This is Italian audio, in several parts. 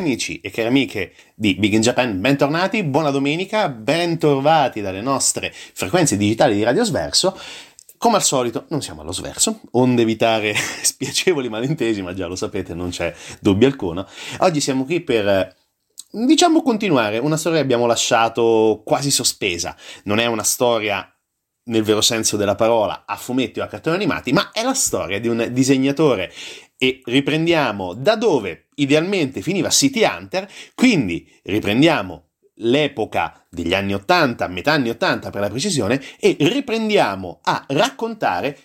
amici e cari amiche di Big in Japan, bentornati, buona domenica, bentornati dalle nostre frequenze digitali di Radio Sverso. Come al solito, non siamo allo sverso, onde evitare spiacevoli malintesi, ma già lo sapete, non c'è dubbio alcuno. Oggi siamo qui per diciamo continuare una storia che abbiamo lasciato quasi sospesa. Non è una storia nel vero senso della parola a fumetti o a cartoni animati, ma è la storia di un disegnatore e riprendiamo da dove idealmente finiva City Hunter, quindi riprendiamo l'epoca degli anni 80, metà anni 80 per la precisione, e riprendiamo a raccontare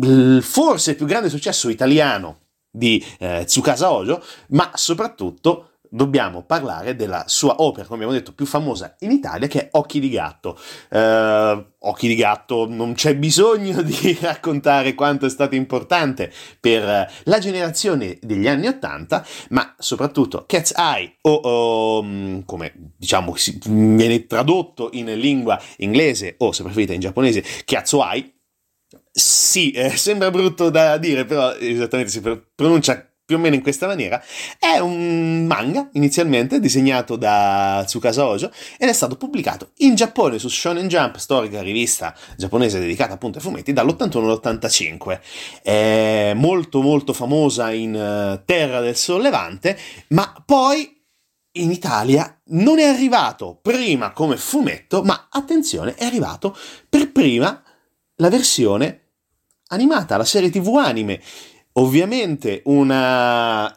il forse più grande successo italiano di eh, Tsukasa Ojo, ma soprattutto dobbiamo parlare della sua opera, come abbiamo detto, più famosa in Italia, che è Occhi di gatto. Eh, Occhi di gatto, non c'è bisogno di raccontare quanto è stato importante per eh, la generazione degli anni Ottanta, ma soprattutto Cat's Eye, o, o mm, come diciamo si, viene tradotto in lingua inglese, o se preferite in giapponese, Katsu Eye, sì, eh, sembra brutto da dire, però esattamente si pronuncia più o meno in questa maniera. È un manga inizialmente disegnato da Tsukasa Ojo ed è stato pubblicato in Giappone su Shonen Jump, storica rivista giapponese dedicata appunto ai fumetti, dall'81 all'85. È molto molto famosa in eh, Terra del Sollevante, ma poi in Italia non è arrivato prima come fumetto, ma attenzione, è arrivato per prima la versione animata, la serie TV anime Ovviamente una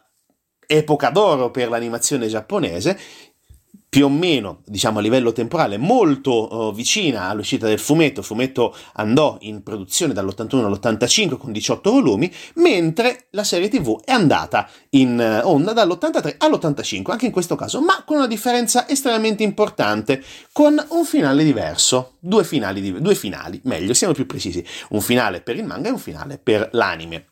epoca d'oro per l'animazione giapponese, più o meno, diciamo a livello temporale, molto uh, vicina all'uscita del fumetto. Il fumetto andò in produzione dall'81 all'85 con 18 volumi, mentre la serie TV è andata in eh, onda dall'83 all'85, anche in questo caso, ma con una differenza estremamente importante, con un finale diverso, due finali, due finali meglio, siamo più precisi, un finale per il manga e un finale per l'anime.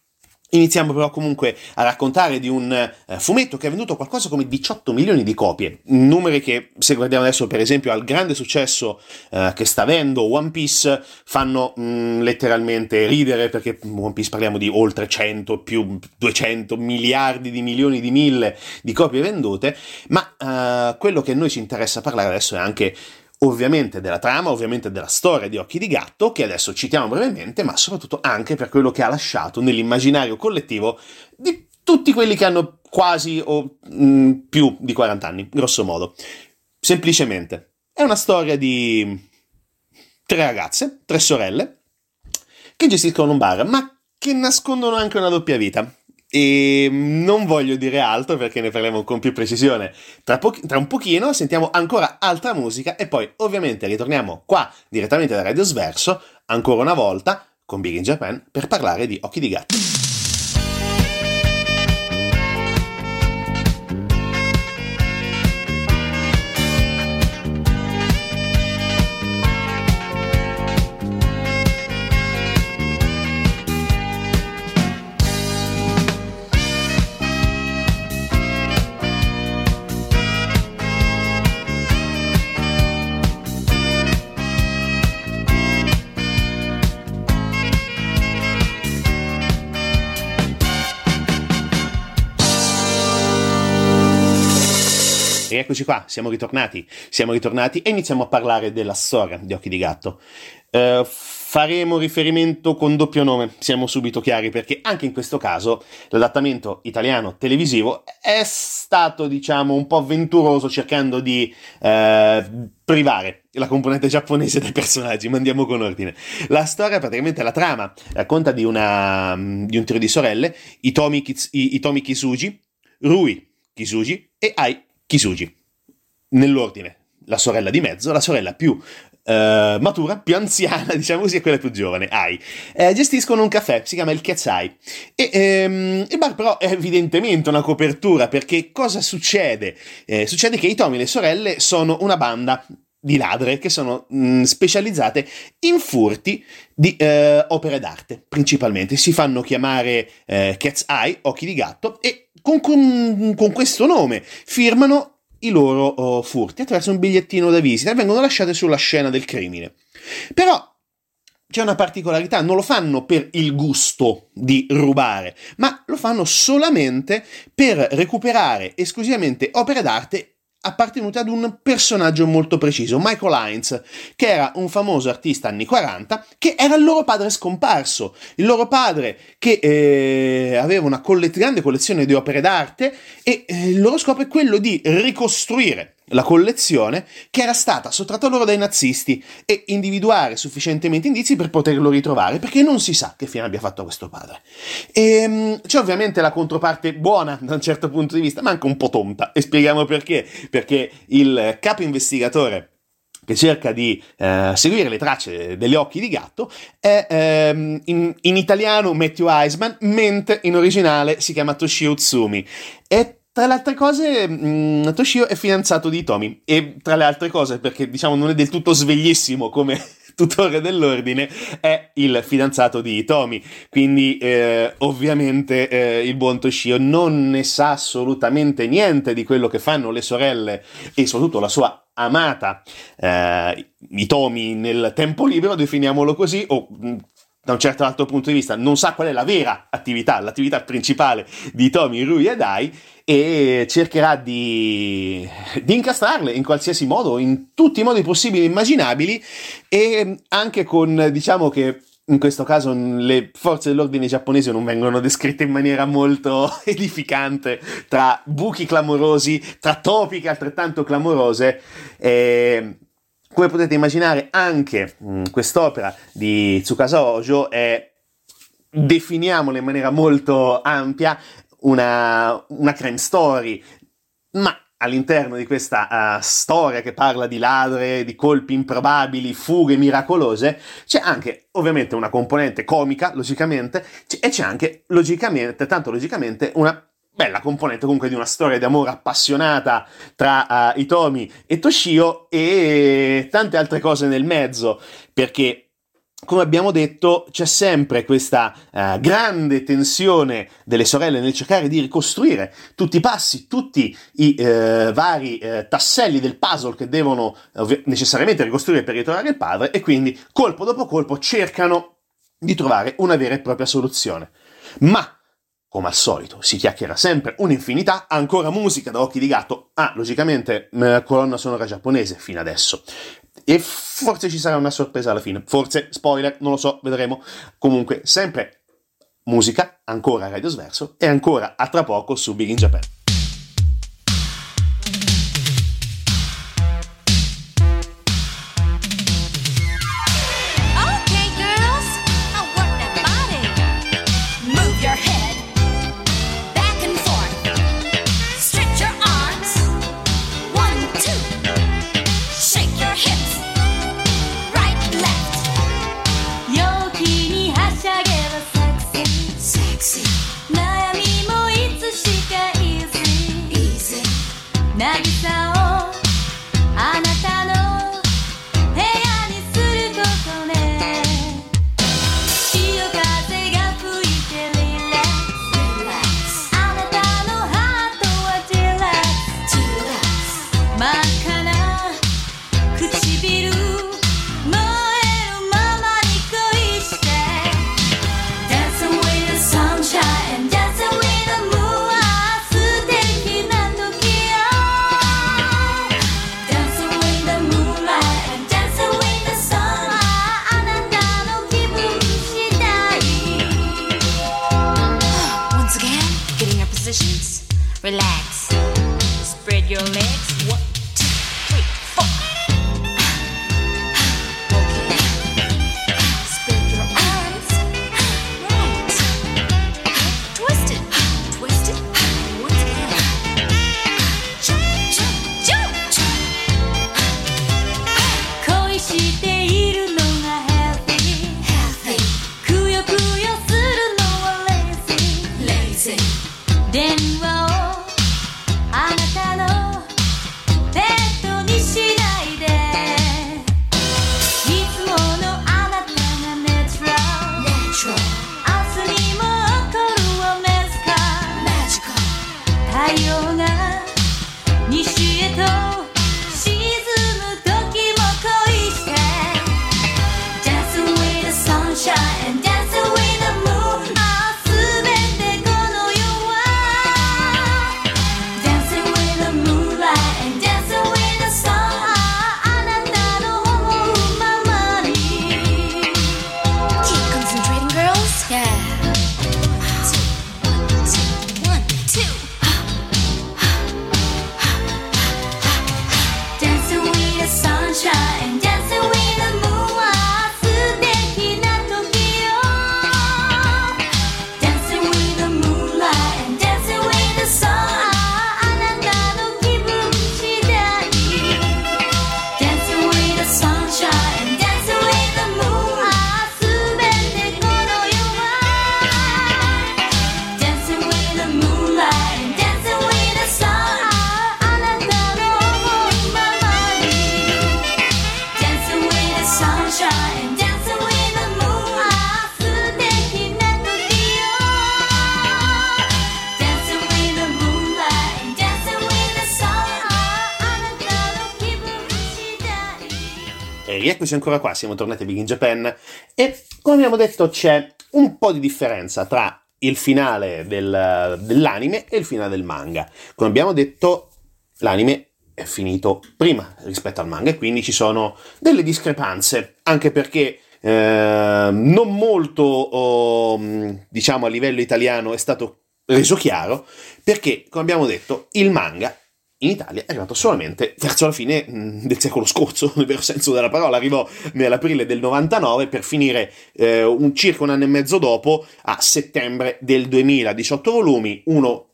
Iniziamo però comunque a raccontare di un eh, fumetto che ha venduto qualcosa come 18 milioni di copie, numeri che se guardiamo adesso per esempio al grande successo eh, che sta avendo One Piece fanno mh, letteralmente ridere perché One Piece parliamo di oltre 100 più 200 miliardi di milioni di mille di copie vendute, ma eh, quello che a noi ci interessa parlare adesso è anche ovviamente della trama, ovviamente della storia di Occhi di Gatto, che adesso citiamo brevemente, ma soprattutto anche per quello che ha lasciato nell'immaginario collettivo di tutti quelli che hanno quasi o mh, più di 40 anni, grosso modo. Semplicemente, è una storia di tre ragazze, tre sorelle, che gestiscono un bar, ma che nascondono anche una doppia vita. E non voglio dire altro perché ne parliamo con più precisione tra, po- tra, un pochino, sentiamo ancora altra musica e poi ovviamente ritorniamo qua direttamente da Radio Sverso, ancora una volta con Big in Japan per parlare di Occhi di Gatto. Rieccoci qua, siamo ritornati, siamo ritornati e iniziamo a parlare della storia di Occhi di Gatto. Uh, faremo riferimento con doppio nome, siamo subito chiari, perché anche in questo caso l'adattamento italiano televisivo è stato, diciamo, un po' avventuroso cercando di uh, privare la componente giapponese dai personaggi, ma andiamo con ordine. La storia, praticamente la trama, racconta di, una, di un trio di sorelle, Itomi, Kits, Itomi Kisuji, Rui Kisuji e Ai Kisuji. Nell'ordine, la sorella di mezzo, la sorella più Uh, matura, più anziana, diciamo così, e quella più giovane, Ai. Eh, gestiscono un caffè, si chiama il Ketzai. E ehm, il bar però è evidentemente una copertura, perché cosa succede? Eh, succede che i Tomi e le sorelle sono una banda di ladre che sono mh, specializzate in furti di eh, opere d'arte, principalmente. Si fanno chiamare eh, Cat's Eye, occhi di gatto, e con, con, con questo nome firmano i loro oh, furti attraverso un bigliettino da visita e vengono lasciate sulla scena del crimine. Però c'è una particolarità, non lo fanno per il gusto di rubare, ma lo fanno solamente per recuperare esclusivamente opere d'arte appartenute ad un personaggio molto preciso, Michael Heinz, che era un famoso artista anni 40, che era il loro padre scomparso. Il loro padre che eh, aveva una coll- grande collezione di opere d'arte e eh, il loro scopo è quello di ricostruire la collezione che era stata sottratta loro dai nazisti e individuare sufficientemente indizi per poterlo ritrovare perché non si sa che fine abbia fatto questo padre. E, um, c'è ovviamente la controparte buona da un certo punto di vista, ma anche un po' tonta e spieghiamo perché. Perché il capo investigatore che cerca di eh, seguire le tracce degli occhi di gatto, è ehm, in, in, italiano Matthew Eisman, mentre in originale si chiama Toshio Utsumi. E tra le altre cose, mh, mm, Toshio è fidanzato di Tomi. E tra le altre cose, perché diciamo non è del tutto sveglissimo come tutore dell'ordine, è il fidanzato di Tomi. Quindi, eh, ovviamente, eh, il buon Toshio non ne sa assolutamente niente di quello che fanno le sorelle e soprattutto la sua amata eh, Itomi nel tempo libero, definiamolo così, o mm, da un certo altro punto di vista, non sa qual è la vera attività, l'attività principale di Tomi, Rui e Dai, e cercherà di, di, incastrarle in qualsiasi modo, in tutti i modi possibili e immaginabili, e anche con, diciamo che in questo caso le forze dell'ordine giapponese non vengono descritte in maniera molto edificante tra buchi clamorosi, tra topiche altrettanto clamorose. E come potete immaginare, anche mm, quest'opera di Tsukasa Ojo è, definiamola in maniera molto ampia, una, una crime story, ma all'interno di questa eh, storia che parla di ladre, di colpi improbabili, fughe miracolose, c'è anche ovviamente una componente comica, logicamente, c- e c'è anche logicamente, tanto logicamente, una bella componente comunque di una storia di amore appassionata tra uh, Itomi e Toshio e tante altre cose nel mezzo, perché come abbiamo detto, c'è sempre questa uh, grande tensione delle sorelle nel cercare di ricostruire tutti i passi, tutti i uh, vari uh, tasselli del puzzle che devono necessariamente ricostruire per ritrovare il padre e quindi colpo dopo colpo cercano di trovare una vera e propria soluzione. Ma come al solito, si chiacchiera sempre un'infinità, ancora musica da occhi di gatto. Ah, logicamente, colonna sonora giapponese fino adesso. E forse ci sarà una sorpresa alla fine. Forse, spoiler, non lo so, vedremo. Comunque, sempre musica, ancora Radio Sverso e ancora a tra poco su Big in Japan. Rieccoci ancora qua, siamo tornati a Big in Japan e come abbiamo detto c'è un po' di differenza tra il finale del- dell'anime e il finale del manga. Come abbiamo detto, l'anime è finito prima rispetto al manga e quindi ci sono delle discrepanze, anche perché eh, non molto, oh, diciamo, a livello italiano è stato reso chiaro, perché, come abbiamo detto, il manga in Italia è arrivato solamente verso la fine mh, del secolo scorso, nel vero senso della parola, arrivò nell'aprile del 99 per finire eh, un, circa un anno e mezzo dopo, a settembre del 2000, 18 volumi, uno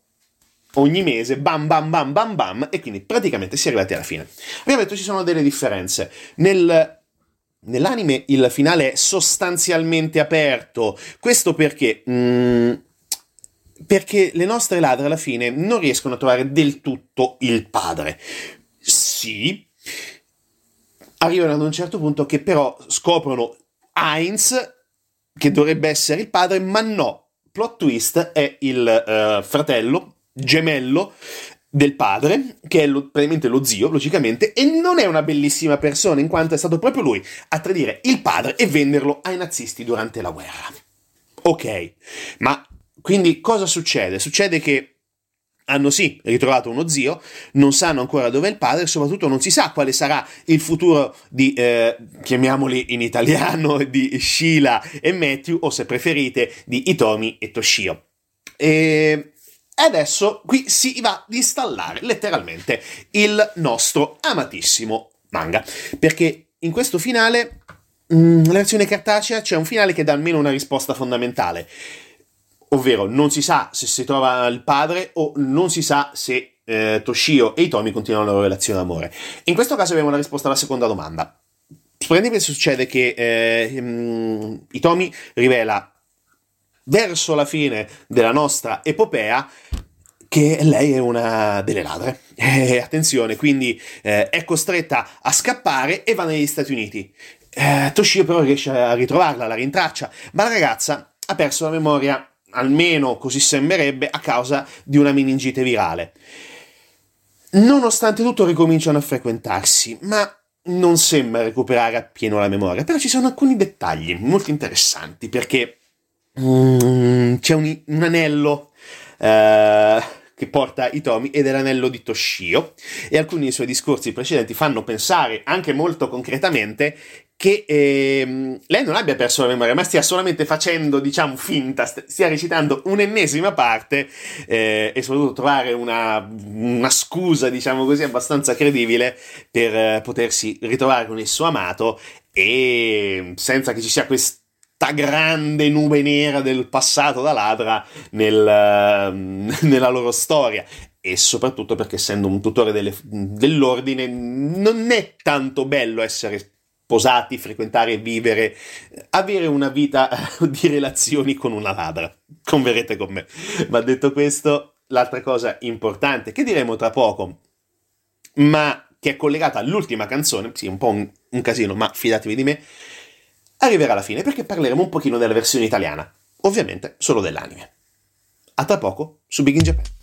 ogni mese, bam bam bam bam bam, e quindi praticamente si è arrivati alla fine. Abbiamo detto ci sono delle differenze. Nel, nell'anime il finale è sostanzialmente aperto, questo perché... mm, perché le nostre ladre alla fine non riescono a trovare del tutto il padre. Sì, arrivano ad un certo punto che però scoprono Heinz che dovrebbe essere il padre, ma no, plot twist è il eh, fratello gemello del padre, che è lo- praticamente lo zio, logicamente, e non è una bellissima persona, in quanto è stato proprio lui a tradire il padre e venderlo ai nazisti durante la guerra. Ok, ma quindi cosa succede? Succede che hanno sì ritrovato uno zio, non sanno ancora dove è il padre soprattutto non si sa quale sarà il futuro di, eh, chiamiamoli in italiano, di Sheila e Matthew o se preferite di Itomi e Toshio. E adesso qui si va ad installare letteralmente il nostro amatissimo manga, perché in questo finale, mm, la versione cartacea, c'è un finale che dà almeno una risposta fondamentale ovvero non si sa se si trova il padre o non si sa se eh, Toshio e Itomi continuano la loro relazione d'amore. In questo caso abbiamo la risposta alla seconda domanda. Praticamente succede che eh, mm, Itomi rivela verso la fine della nostra epopea che lei è una delle ladre. E attenzione, quindi eh, è costretta a scappare e va negli Stati Uniti. Eh, Toshio però riesce a ritrovarla, la rintraccia, ma la ragazza ha perso la memoria almeno così sembrerebbe, a causa di una meningite virale. Nonostante tutto ricominciano a frequentarsi, ma non sembra recuperare appieno la memoria. Però ci sono alcuni dettagli molto interessanti, perché mm, c'è un, un anello eh, che porta Itomi ed è l'anello di Toshio, e alcuni dei suoi discorsi precedenti fanno pensare anche molto concretamente che ehm, lei non abbia perso la memoria, ma stia solamente facendo, diciamo, finta, st- stia recitando un'ennesima parte eh, e soprattutto trovare una, una scusa, diciamo così, abbastanza credibile per eh, potersi ritrovare con il suo amato e senza che ci sia questa grande nube nera del passato da ladra nel, nella loro storia. E soprattutto perché essendo un tutore delle- dell'ordine non è tanto bello essere sposati, frequentare, vivere, avere una vita di relazioni con una ladra. Converrete con me. Ma detto questo, l'altra cosa importante che diremo tra poco, ma che è collegata all'ultima canzone, sì, un po' un, un casino, ma fidatevi di me, arriverà alla fine perché parleremo un pochino della versione italiana, ovviamente solo dell'anime. A tra poco su Big in Japan.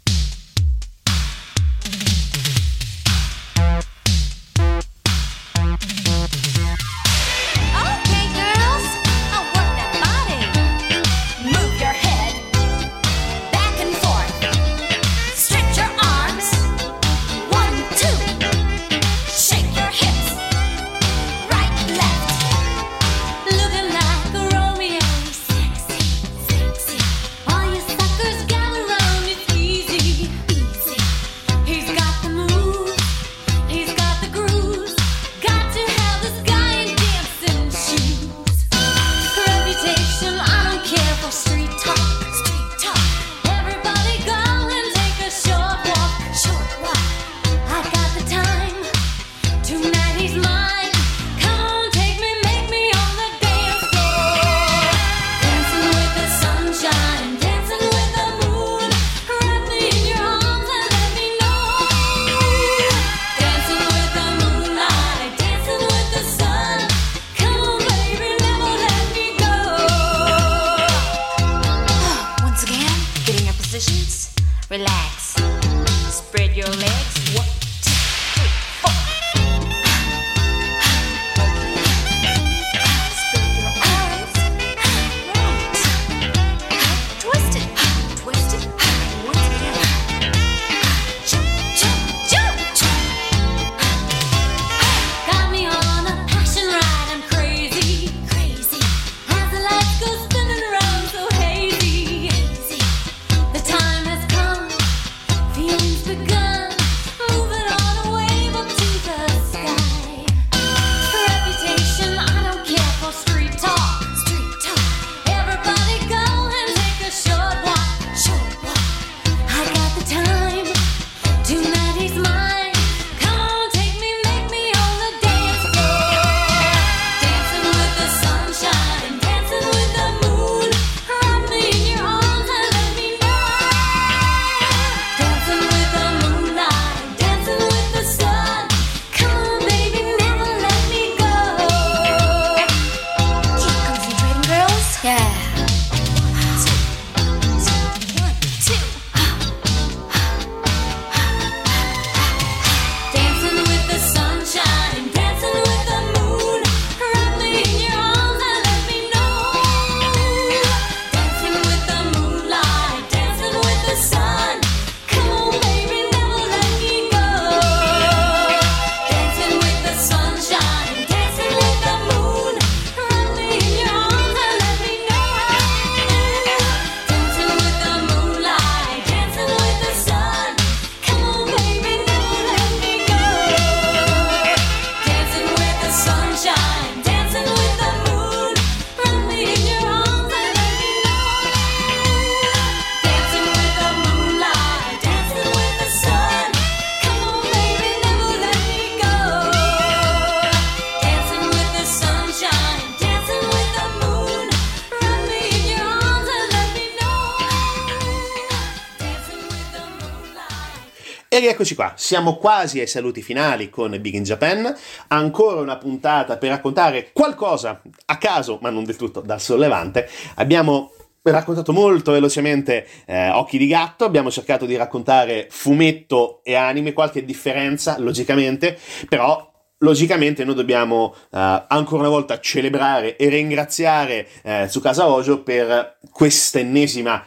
Rieccoci qua, siamo quasi ai saluti finali con Big in Japan, ancora una puntata per raccontare qualcosa a caso, ma non del tutto dal sollevante. Abbiamo raccontato molto velocemente eh, Occhi di gatto, abbiamo cercato di raccontare fumetto e anime, qualche differenza, logicamente, però logicamente noi dobbiamo eh, ancora una volta celebrare e ringraziare eh, Tsukasa Ojo per questa ennesima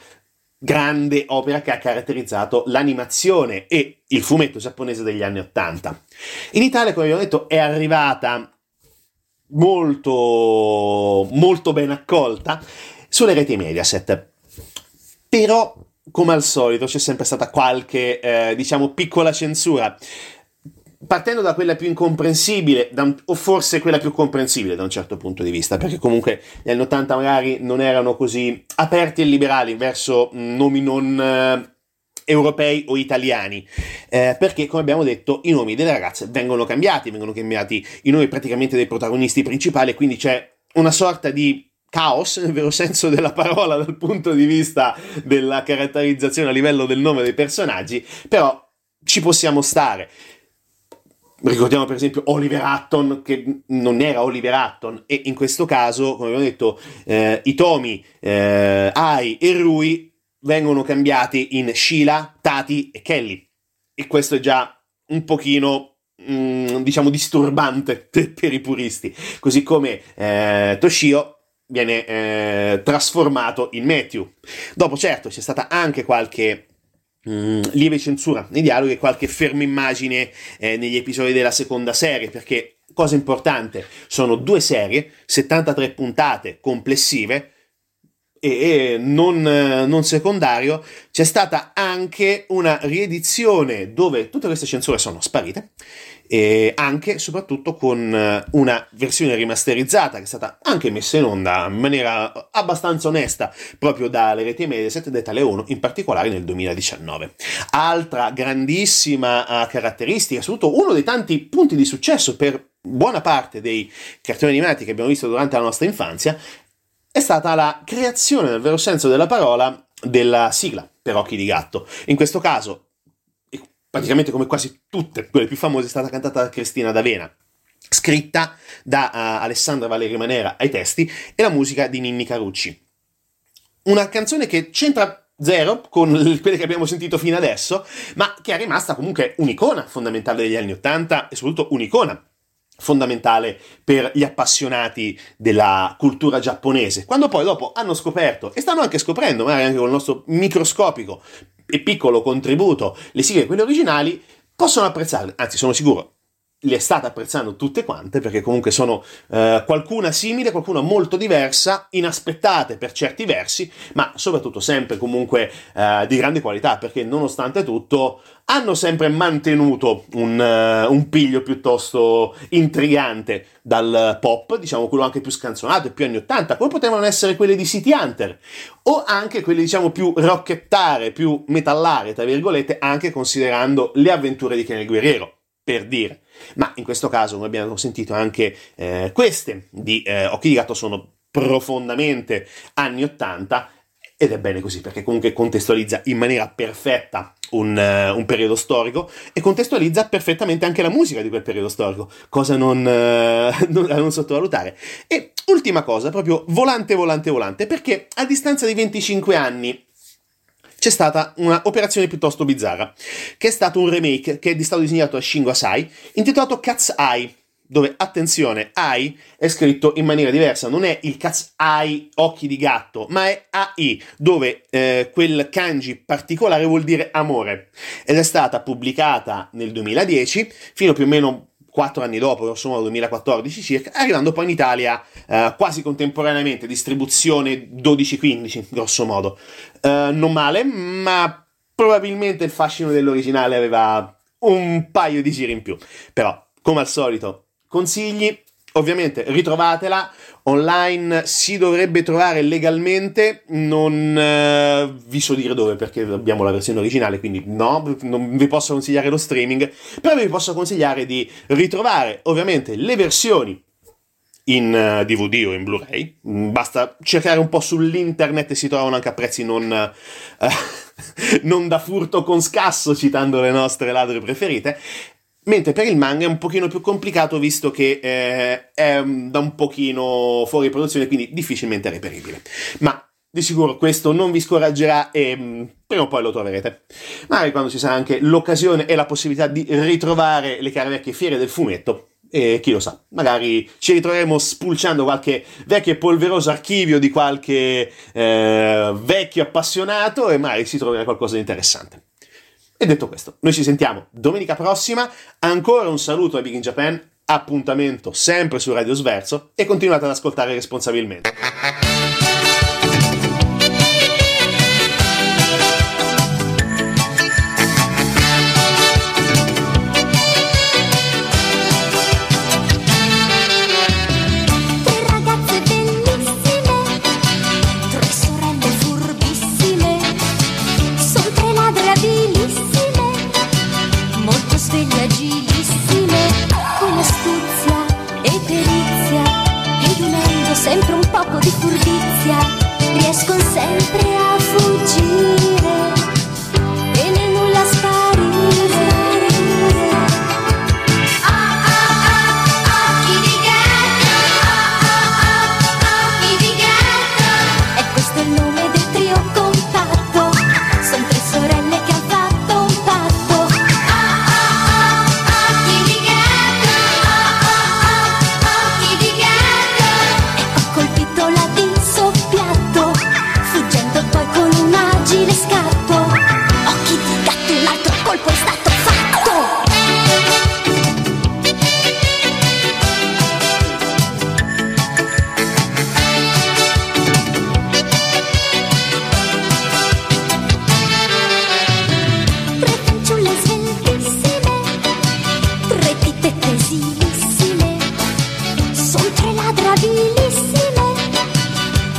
grande opera che ha caratterizzato l'animazione e il fumetto giapponese degli anni Ottanta. In Italia, come abbiamo detto, è arrivata molto, molto ben accolta sulle reti Mediaset. Però, come al solito, c'è sempre stata qualche, eh, diciamo, piccola censura. Partendo da quella più incomprensibile, un- o forse quella più comprensibile da un certo punto di vista, perché comunque gli anni 80 magari non erano così aperti e liberali verso mm, nomi non eh, europei o italiani, eh, perché come abbiamo detto i nomi delle ragazze vengono cambiati, vengono cambiati i nomi praticamente dei protagonisti principali, quindi c'è una sorta di caos nel vero senso della parola dal punto di vista della caratterizzazione a livello del nome dei personaggi, però ci possiamo stare. Ricordiamo per esempio Oliver Hutton, che non era Oliver Hutton, e in questo caso, come abbiamo detto, eh, i tomi eh, Ai e Rui vengono cambiati in Sheila, Tati e Kelly. E questo è già un pochino, mm, diciamo, disturbante per, per i puristi. Così come eh, Toshio viene eh, trasformato in Matthew. Dopo, certo, c'è stata anche qualche mm, lieve censura nei dialoghi e qualche ferma immagine eh, negli episodi della seconda serie, perché, cosa importante, sono due serie, 73 puntate complessive, e, non, eh, non secondario, c'è stata anche una riedizione dove tutte queste censure sono sparite, e anche e soprattutto con eh, una versione rimasterizzata che è stata anche messa in onda in maniera abbastanza onesta proprio dalle reti Mediaset e Tele 1, in particolare nel 2019. Altra grandissima eh, caratteristica, soprattutto uno dei tanti punti di successo per buona parte dei cartoni animati che abbiamo visto durante la nostra infanzia, è stata la creazione, nel vero senso della parola, della sigla per Occhi di Gatto. In questo caso, praticamente come quasi tutte quelle più famose, è stata cantata da Cristina D'Avena, scritta da uh, Alessandra Valeri Manera ai testi e la musica di Ninni Carucci. Una canzone che c'entra zero con quelle che abbiamo sentito fino adesso, ma che è rimasta comunque un'icona fondamentale degli anni Ottanta e soprattutto un'icona fondamentale per gli appassionati della cultura giapponese, quando poi dopo hanno scoperto e stanno anche scoprendo, magari anche con il nostro microscopico e piccolo contributo, le sigle quelle originali, possono apprezzarle, anzi sono sicuro le state apprezzando tutte quante perché comunque sono eh, qualcuna simile, qualcuna molto diversa, inaspettate per certi versi, ma soprattutto sempre comunque eh, di grande qualità perché nonostante tutto hanno sempre mantenuto un, eh, un piglio piuttosto intrigante dal pop, diciamo quello anche più scanzonato più anni 80, come potevano essere quelle di City Hunter o anche quelle diciamo più rockettare, più metallare, tra virgolette, anche considerando le avventure di Ken il Guerriero, per dire. Ma in questo caso, come abbiamo sentito, anche eh, queste di eh, Occhi di Gatto sono profondamente anni 80 ed è bene così perché comunque contestualizza in maniera perfetta un, uh, un, periodo storico e contestualizza perfettamente anche la musica di quel periodo storico, cosa non, uh, non, non, sottovalutare. E ultima cosa, proprio volante, volante, volante, perché a distanza di 25 anni c'è stata un'operazione piuttosto bizzarra, che è stato un remake che è stato disegnato da Shingo Asai, intitolato Cat's Eye, dove, attenzione, AI è scritto in maniera diversa, non è il Cat's Eye occhi di gatto, ma è AI, dove eh, quel kanji particolare vuol dire amore, ed è stata pubblicata nel 2010, fino più o meno 4 anni dopo, insomma 2014 circa, arrivando poi in Italia eh, quasi contemporaneamente, distribuzione 12-15 grosso modo. Eh, non male, ma probabilmente il fascino dell'originale aveva un paio di giri in più. Però, come al solito, consigli. Ovviamente ritrovatela online, si dovrebbe trovare legalmente, non eh, vi so dire dove perché abbiamo la versione originale, quindi no, non vi posso consigliare lo streaming, però vi posso consigliare di ritrovare ovviamente le versioni in eh, DVD o in Blu-ray. Mm, Basta cercare un po' sull'internet e si trovano anche a prezzi non, eh, non da furto con scasso, citando le nostre ladre preferite. Mentre per il manga è un pochino più complicato visto che eh, è da un pochino fuori produzione, quindi difficilmente reperibile. Ma di sicuro questo non vi scoraggerà e mm, prima o poi lo troverete. Magari quando ci sarà anche l'occasione e la possibilità di ritrovare le care vecchie fiere del fumetto. E chi lo sa, magari ci ritroveremo spulciando qualche vecchio e polveroso archivio di qualche eh, vecchio appassionato e magari si troverà qualcosa di interessante. E detto questo, noi ci sentiamo domenica prossima. Ancora un saluto a Big in Japan, appuntamento sempre su Radio Sverso e continuate ad ascoltare responsabilmente. Sempre un poco di furbizia, riescono sempre a fuggire titte tesilissime, son tre ladre abilissime,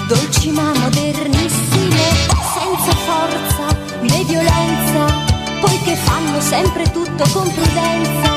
dolci ma modernissime, senza forza né violenza, poiché fanno sempre tutto con prudenza.